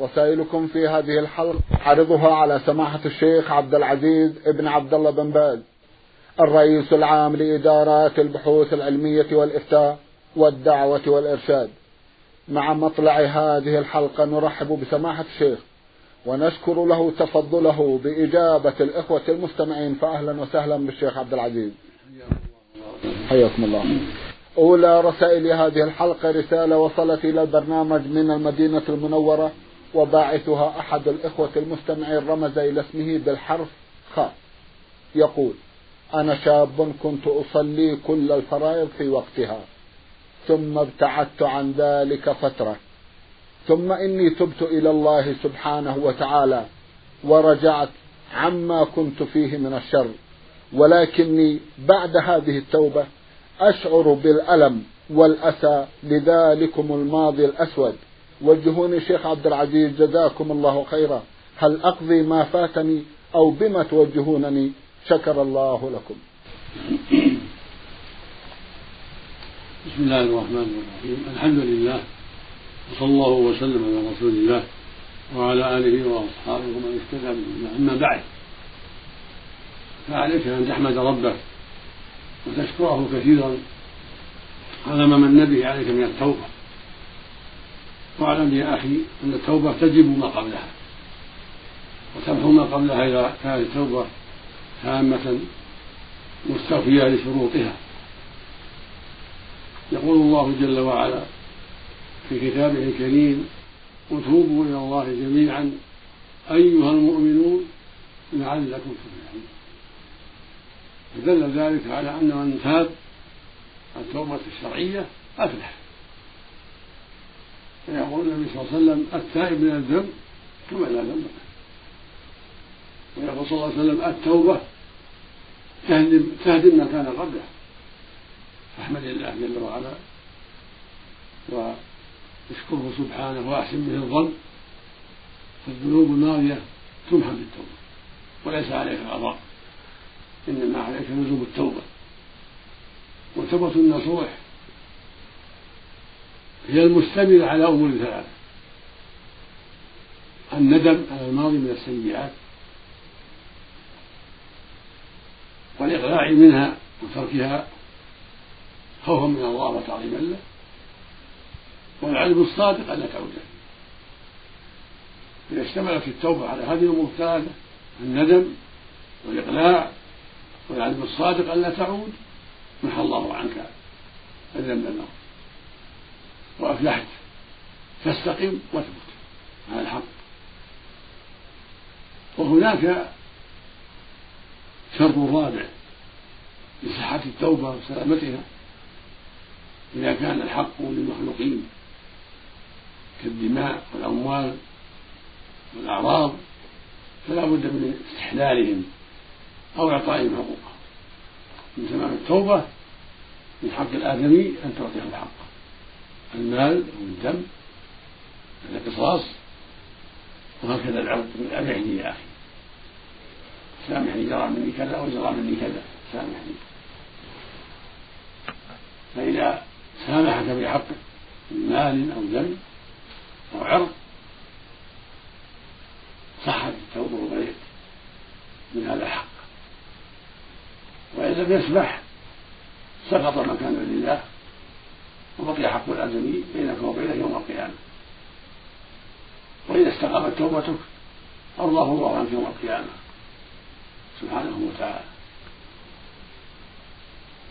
رسائلكم في هذه الحلقة. عرضها على سماحة الشيخ عبد العزيز ابن عبد الله بن باز الرئيس العام لإدارات البحوث العلمية والإفتاء والدعوة والإرشاد. مع مطلع هذه الحلقة نرحب بسماحة الشيخ ونشكر له تفضله بإجابة الإخوة المستمعين فأهلا وسهلا بالشيخ عبد العزيز. حياكم الله. أولى رسائل هذه الحلقة رسالة وصلت إلى البرنامج من المدينة المنورة. وباعثها أحد الإخوة المستمعين رمز إلى اسمه بالحرف خ. يقول أنا شاب كنت أصلي كل الفرائض في وقتها ثم ابتعدت عن ذلك فترة ثم إني تبت إلى الله سبحانه وتعالى ورجعت عما كنت فيه من الشر ولكني بعد هذه التوبة أشعر بالألم والأسى لذلكم الماضي الأسود. وجهوني شيخ عبد العزيز جزاكم الله خيرا. هل أقضي ما فاتني أو بما توجهونني؟ شكر الله لكم. بسم الله الرحمن الرحيم. الحمد لله وصلى الله وسلم على رسول الله وعلى آله وأصحابه ومن اهتدى به أما بعد فعليك أن تحمد ربك وتشكره كثيرا على ما من به عليك من التوبة. واعلم يا أخي أن التوبة تجب ما قبلها. وتمحو ما قبلها إذا كانت التوبة تامة مستوفية لشروطها. يقول الله جل وعلا في كتابه الكريم وتوبوا إلى الله جميعا أيها المؤمنون لعلكم تفلحون. فدل ذلك على أن من تاب التوبة الشرعية أفلح. فيقول النبي صلى الله عليه وسلم التائب من الذنب كما لا ذنب ويقول صلى الله عليه وسلم التوبة تهدم تهدم ما كان قبله. فاحمد الله جل وعلا واشكره سبحانه وأحسن به الظن فالذنوب الماضية تمحى بالتوبة وليس عليك قضاء إنما عليك لزوم التوبة. وتوبة النصوح. هي المشتملة على أمور ثلاثة الندم على الماضي من السيئات والإقلاع منها وتركها خوفا من الله وتعظيما له. والعلم الصادق ألا تعود إذا اشتملت التوبة على هذه الأمور الثلاثة الندم والإقلاع والعلم الصادق ألا تعود محى الله عنك الذنب الماضي وأفلحت. فاستقم واثبت على الحق. وهناك شرط رابع لصحة التوبة وسلامتها. إذا كان الحق للمخلوقين كالدماء والأموال والأعراض فلا بد من استحلالهم أو إعطائهم حقوقهم. من تمام التوبة من حق الآدمي أن تعطيه الحق. المال أو الدم القصاص وهكذا العرض سامحني يا أخي. سامحني جرى مني كذا وجرى مني كذا. سامحني فإذا سامحك بحق مال أو دم أو عرض صحت التوبة وبرئت من هذا الحق. وإن لم يسمح سقط مكان لله. وبقي حق الآدمي بينك وبينه يوم القيامة. وإذا استقامت توبتك أرضاه الله عنك يوم القيامة. سبحانه وتعالى.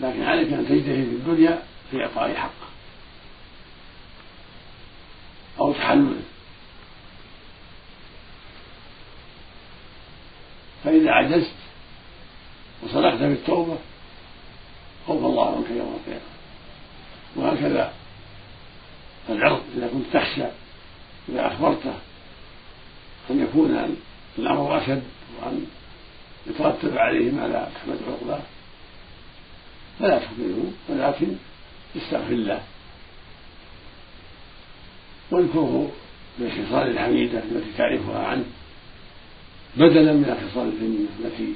لكن عليك أن تجتهد في الدنيا في إعطاء حق. أو تحلله فإذا عجزت وصدقت في التوبة خوف الله عنك يوم وهكذا العرض إذا كنت تخشى إذا أخبرته أن يكون الأمر أشد وأن يترتب عليه ما لا تحمد عقباه فلا تخبره ولكن استغفر الله. واذكره بالخصال الحميدة التي تعرفها عنه. بدلا من الخصال الذميمة التي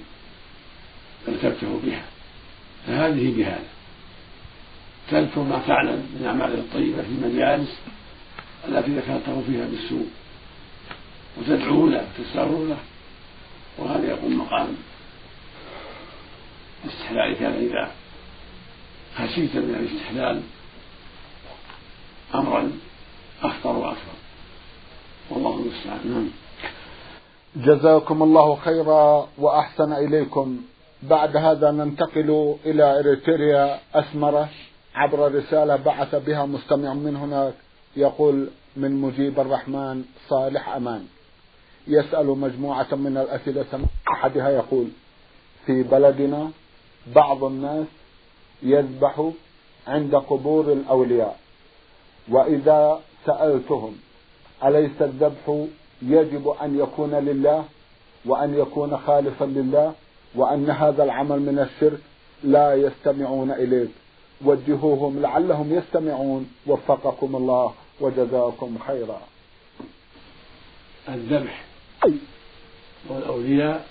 ارتبته بها. فهذه بهذا. تذكر ما تعلم من الأعمال الطيبة في المجالس التي ذكرته فيها بالسوء. وتدعو له وتستغفر له وهذا يقوم مقام استحلال كان إذا خشيت من الاستحلال أمرا أخطر وأكثر والله المستعان. نعم. جزاكم الله خيرا وأحسن إليكم. بعد هذا ننتقل إلى إريتريا أسمرة. عبر رسالة بعث بها مستمع من هناك يقول من مجيب الرحمن صالح أمان. يسأل مجموعة من الأسئلة أحدها يقول في بلدنا بعض الناس يذبح عند قبور الأولياء. وإذا سألتهم أليس الذبح يجب أن يكون لله وأن يكون خالصا لله وأن هذا العمل من الشرك؟ لا يستمعون إليك وجهوهم لعلهم يستمعون. وفقكم الله وجزاكم خيرا. الذبح والأولياء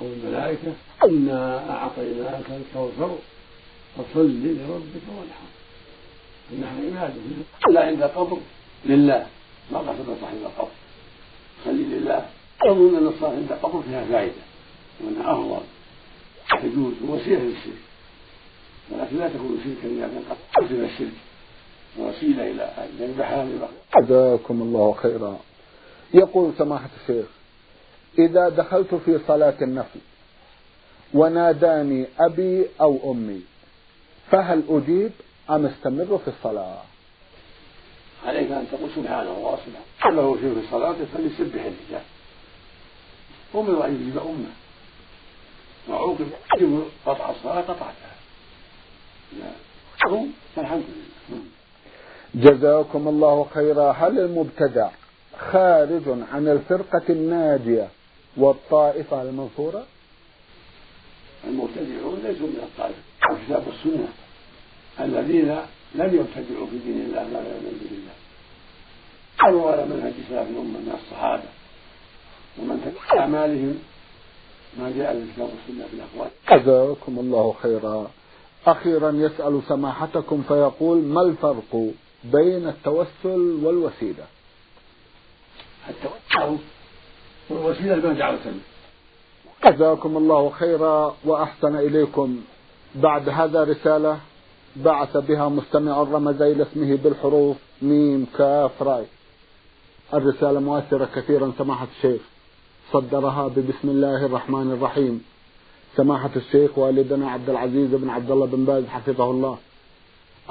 والملائكة إنا أعطيناك الكوثر فصل لربك وانحر. إنها عباده لا عند قبر. لله. ما قصد صاحب القبر. خلي لله. يظن أن الصلاة عند قبر فيها فائدة. وأنها أفضل تجوز وسيلة للشرك. ولكن لا تكون شركا إذا كان قد قصد الشرك. وسيلة إلى أن يذبحها جزاكم الله خيرا. يقول سماحة الشيخ إذا دخلت في صلاة النفل وناداني أبي أو أمي فهل أجيب أم استمر في الصلاة؟ عليك أن تقول سبحان الله سبحان له شيء في الصلاة فليسبح الرجال. أمر أن يجيب أمه. وعوقب قطع الصلاة قطعتها. لا فالحمد لله جزاكم الله خيرا. هل المبتدع خارج عن الفرقة الناجية والطائفة المنصورة؟ المبتدعون ليسوا من الطائفة. الكتاب والسنة الذين لم يبتدعوا في دين الله ما لا يؤمن به الله. كانوا على منهج سلف الأمة من الصحابة. ومن تبع أعمالهم ما جاء في الكتاب والسنة في الأقوال. جزاكم الله خيرا. أخيرا يسأل سماحتكم فيقول ما الفرق بين التوسل والوسيلة؟ التوسل والوسيلة ما جعل جزاكم الله خيرا وأحسن إليكم. بعد هذا رسالة بعث بها مستمع رمز إلى اسمه بالحروف ميم كاف راي. الرسالة مؤثرة كثيرا سماحة الشيخ. صدرها ببسم الله الرحمن الرحيم. سماحة الشيخ والدنا عبد العزيز بن عبد الله بن باز حفظه الله.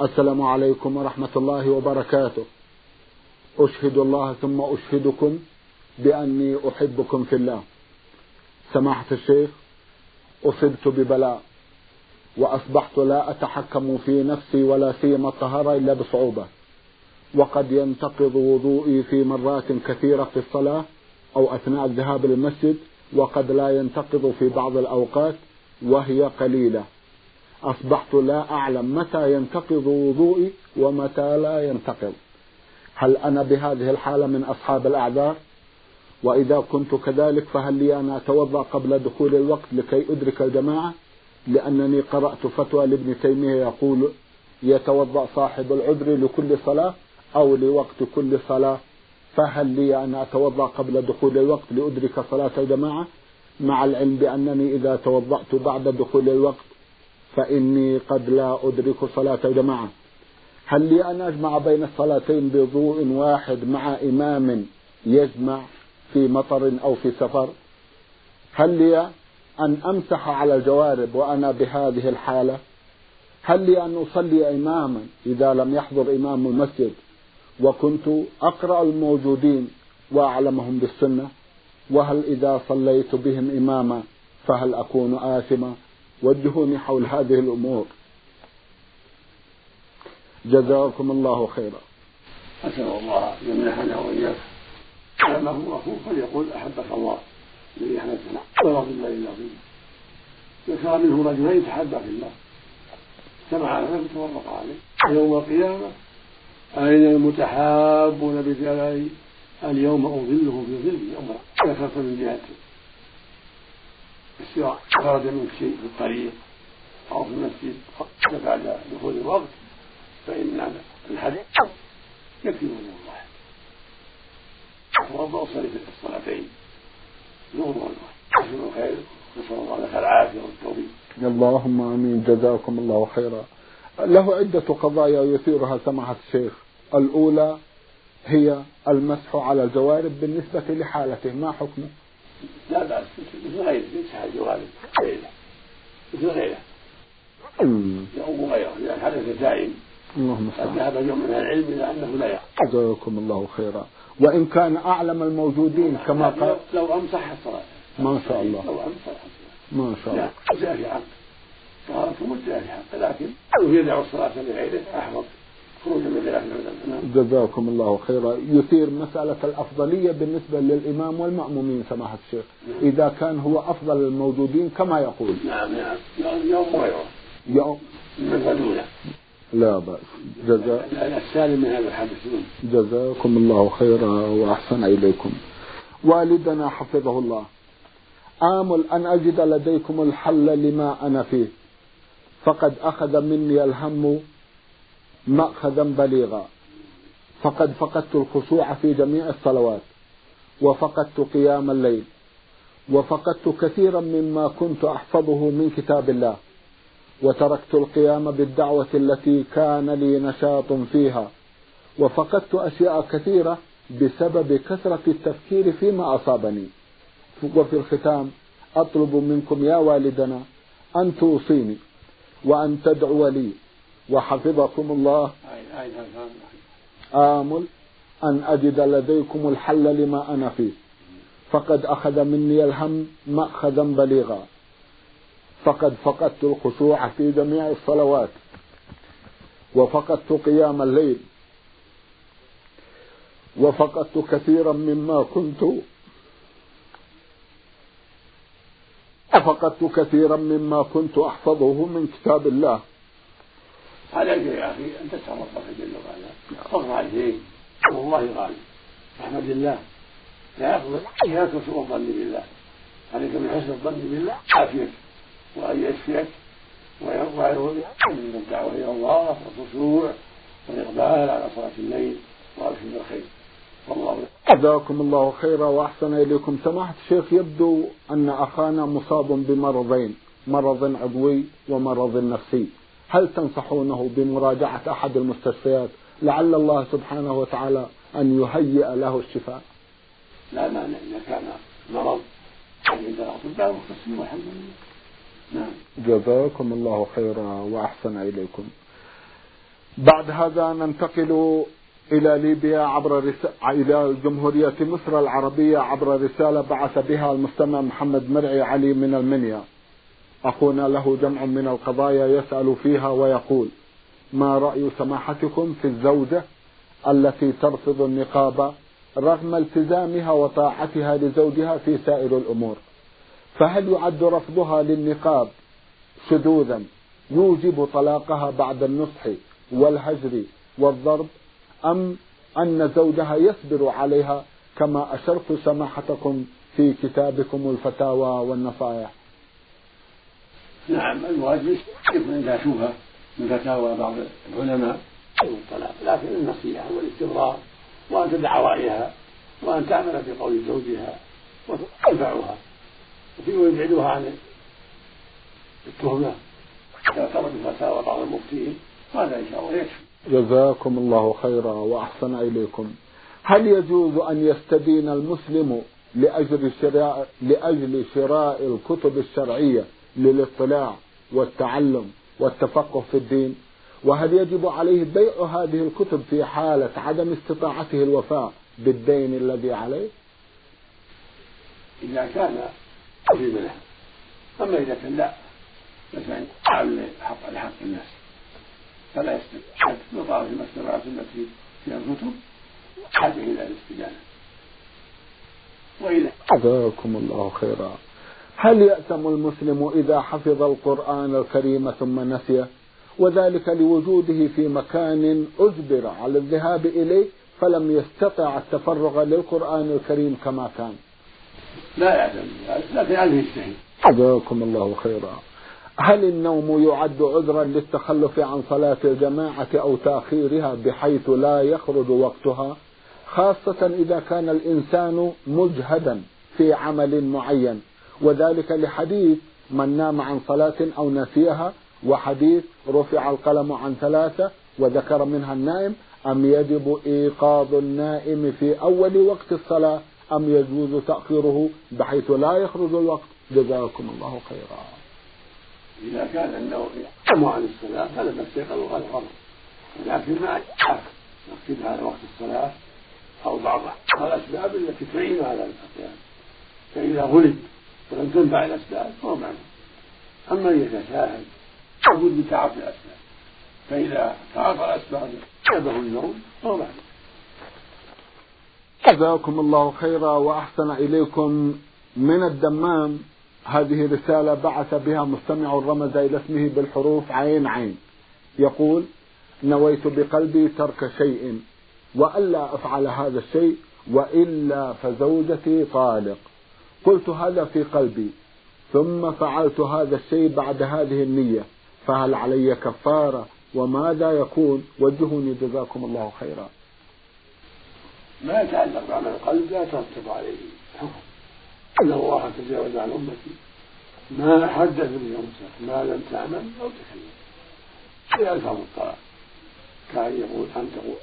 السلام عليكم ورحمة الله وبركاته. أشهد الله ثم أشهدكم بأني أحبكم في الله. سماحة الشيخ أصبت ببلاء وأصبحت لا أتحكم في نفسي ولا سيما الطهارة إلا بصعوبة. وقد ينتقض وضوئي في مرات كثيرة في الصلاة أو أثناء الذهاب للمسجد وقد لا ينتقض في بعض الأوقات وهي قليلة. أصبحت لا أعلم متى ينتقض وضوئي ومتى لا ينتقض. هل أنا بهذه الحالة من أصحاب الأعذار؟ وإذا كنت كذلك فهل لي أن أتوضأ قبل دخول الوقت لكي أدرك الجماعة؟ لأنني قرأت فتوى لابن تيمية يقول يتوضأ صاحب العذر لكل صلاة أو لوقت كل صلاة. فهل لي أن أتوضأ قبل دخول الوقت لأدرك صلاة الجماعة؟ مع العلم بأنني إذا توضأت بعد دخول الوقت فإني قد لا أدرك صلاة الجماعة. هل لي أن أجمع بين الصلاتين بضوء واحد مع إمام يجمع في مطر أو في سفر؟ هل لي أن أمسح على الجوارب وأنا بهذه الحالة؟ هل لي أن أصلي إماما إذا لم يحضر إمام المسجد؟ وكنت أقرأ الموجودين وأعلمهم بالسنة وهل إذا صليت بهم إماما فهل أكون آثما؟ وجهوني حول هذه الأمور. جزاكم الله خيرا. أسأل الله يمنحنا وإياك. على ما هو فليقول أحبك الله. الذي حدثنا ورضي الله العظيم. ذكر منه رجلين تحبا في الله سمع على نفسه وتفرق عليه. يوم القيامة أين المتحابون بجلالي اليوم أظله في ظلي يوم ذكرت من جهة السواء خرج منك شيء في الطريق أو في المسجد بعد دخول الوقت فإن الحديث يكفي من الله. توضأ في الصلاتين. نور الله. الخير نسأل الله لك العافية والتوفيق. اللهم آمين. جزاكم الله خيرا. له عدة قضايا يثيرها سماحة الشيخ. الأولى هي المسح على الجوارب بالنسبة لحالته ما حكمه؟ لا بأس مثل غيره يمسح الجوارب غيره مثل غيره يؤم غيره إذا حدث دائم اللهم قد ذهب جمع من العلم إلى أنه لا يقع جزاكم الله خيرا. وإن كان أعلم الموجودين كما قال لو أمسح الصلاة. ما شاء الله. لو أمسح الصلاة. ما شاء الله. جاء في في حق لكن لو يدع الصلاة لغيره أحفظ. خروجا من خلاف العلماء جزاكم الله خيرا. يثير مسألة الأفضلية بالنسبة للإمام والمأمومين سماحة الشيخ. إذا كان هو أفضل الموجودين كما يقول. نعم نعم. يوم غيره يوم. من لا بأس. جزاء. السالم من هذا جزاكم الله خيرا وأحسن إليكم. والدنا حفظه الله. آمل أن أجد لديكم الحل لما أنا فيه. فقد أخذ مني الهم مأخذا بليغا. فقد فقدت الخشوع في جميع الصلوات وفقدت قيام الليل وفقدت كثيرا مما كنت أحفظه من كتاب الله وتركت القيام بالدعوة التي كان لي نشاط فيها وفقدت أشياء كثيرة بسبب كثرة التفكير فيما أصابني. وفي الختام أطلب منكم يا والدنا أن توصيني. وأن تدعو لي. وحفظكم الله. آمل أن أجد لديكم الحل لما أنا فيه. فقد أخذ مني الهم مأخذا بليغا. فقد فقدت الخشوع في جميع الصلوات. وفقدت قيام الليل. وفقدت كثيرا مما كنت فقدت كثيرا مما كنت أحفظه من كتاب الله. عليك يا أخي. أن تسأل ربك جل وعلا فاغفر عليه والله غالب أحمد الله لا إياك سوء الظن بالله. عليك من حسن الظن بالله. عافيك. وأن يشفيك من الدعوة إلى الله والخشوع والإقبال على صلاة الليل وأبشر بالخير والله جزاكم الله خيرا وأحسن إليكم. سماحة الشيخ يبدو أن أخانا مصاب بمرضين مرض عضوي ومرض نفسي. هل تنصحونه بمراجعة أحد المستشفيات؟ لعل الله سبحانه وتعالى أن يهيئ له الشفاء. لا مانع إذا كان مرض عند الأطباء مختصين والحمد لله. نعم. جزاكم الله خيرا وأحسن إليكم. بعد هذا ننتقل إلى ليبيا عبر رس... إلى جمهورية مصر العربية عبر رسالة بعث بها المستمع محمد مرعي علي من المنيا. أخونا له جمع من القضايا يسأل فيها ويقول ما رأي سماحتكم في الزوجة التي ترفض النقاب رغم التزامها وطاعتها لزوجها في سائر الأمور؟ فهل يعد رفضها للنقاب شذوذا يوجب طلاقها بعد النصح والهجر والضرب أم أن زوجها يصبر عليها كما أشرت سماحتكم في كتابكم الفتاوى والنصائح؟ نعم الواجب يكون عندها شبهة من فتاوى بعض العلماء. الطلاق لكن النصيحة والاستمرار وأن تدع رأيها وأن تعمل بقول زوجها وتنفعها ويبعدها عن التهمة إذا ترك فتاوى بعض المفتين هذا إن شاء الله يكفي. جزاكم الله خيرا وأحسن إليكم. هل يجوز أن يستدين المسلم لأجل شراء لأجل شراء الكتب الشرعية للاطلاع والتعلم والتفقه في الدين؟ وهل يجب عليه بيع هذه الكتب في حالة عدم استطاعته الوفاء بالدين الذي عليه؟ إذا كان في منها أما إذا كان لا مثلا حق الناس. فلا يستطيع يطاع في المكتبات التي فيها الكتب حاجة إلى الاستدانة وإلى جزاكم الله خيرا هل يأتم المسلم إذا حفظ القرآن الكريم ثم نسيه وذلك لوجوده في مكان أجبر على الذهاب إليه فلم يستطع التفرغ للقرآن الكريم كما كان لا يعلم لكن عليه يجتهد جزاكم الله خيرا هل النوم يعد عذرا للتخلف عن صلاة الجماعة أو تأخيرها بحيث لا يخرج وقتها؟ خاصة إذا كان الإنسان مجهدا في عمل معين وذلك لحديث من نام عن صلاة أو نسيها وحديث رفع القلم عن ثلاثة وذكر منها النائم أم يجب إيقاظ النائم في أول وقت الصلاة أم يجوز تأخيره بحيث لا يخرج الوقت؟ جزاكم الله خيرا. إذا كان النوم يحكم عن الصلاة فلا تستيقظ غير غلط. لكن ما يقصد على وقت الصلاة أو بعض الأسباب التي تعين على القيام فإذا غلب ولم تنفع الأسباب فهو معلوم. أما إذا لابد من تعاطي الأسباب. فإذا تعاطى الأسباب غلبه النوم فهو معلوم. جزاكم الله خيرا وأحسن إليكم من الدمام. هذه رسالة بعث بها مستمع رمز إلى اسمه بالحروف عين عين. يقول نويت بقلبي ترك شيء وألا أفعل هذا الشيء وإلا فزوجتي طالق. قلت هذا في قلبي ثم فعلت هذا الشيء بعد هذه النية فهل علي كفارة؟ وماذا يكون؟ وجهوني جزاكم الله خيرا. ما يتعلق بعمل القلب لا ترتب عليه. أن الله تجاوز عن أمتي. ما حدث اليوم ما لم تعمل أو تكلم. هي ألفاظ الطلاق. كان يقول أن تقول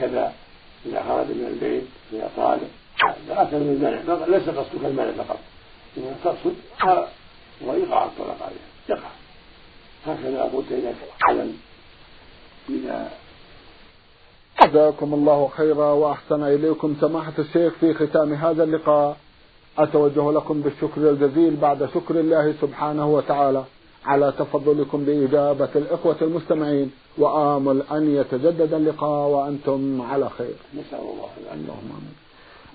كذا إذا خرج من البيت فهي طالق لا أكثر من المنع ليس قصدك المنع فقط. إنما تقصد ويقع الطلاق عليها يقع. هكذا قلت إذا تعلم إذا جزاكم الله خيرا وأحسن إليكم سماحة الشيخ في ختام هذا اللقاء. أتوجه لكم بالشكر الجزيل بعد شكر الله سبحانه وتعالى على تفضلكم بإجابة الإخوة المستمعين وآمل أن يتجدد اللقاء وأنتم على خير. نسأل الله اللهم آمين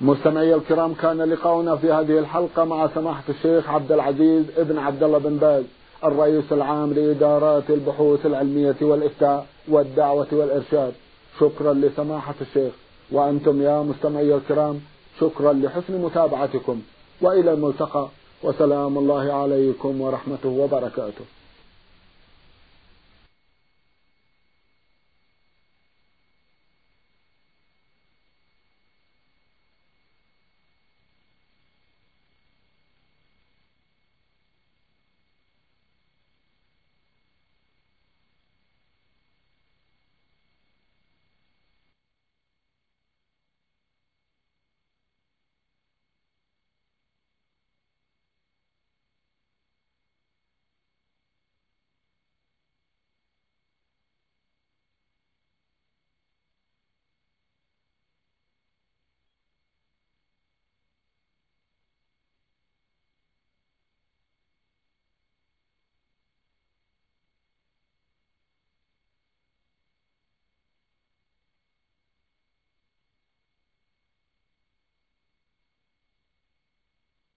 مستمعي الكرام كان لقاؤنا في هذه الحلقة مع سماحة الشيخ عبد العزيز ابن عبد الله بن باز الرئيس العام لإدارات البحوث العلمية والإفتاء والدعوة والإرشاد. شكرا لسماحة الشيخ. وأنتم يا مستمعي الكرام شكرا لحسن متابعتكم. وإلى الملتقى. وسلام الله عليكم ورحمته وبركاته.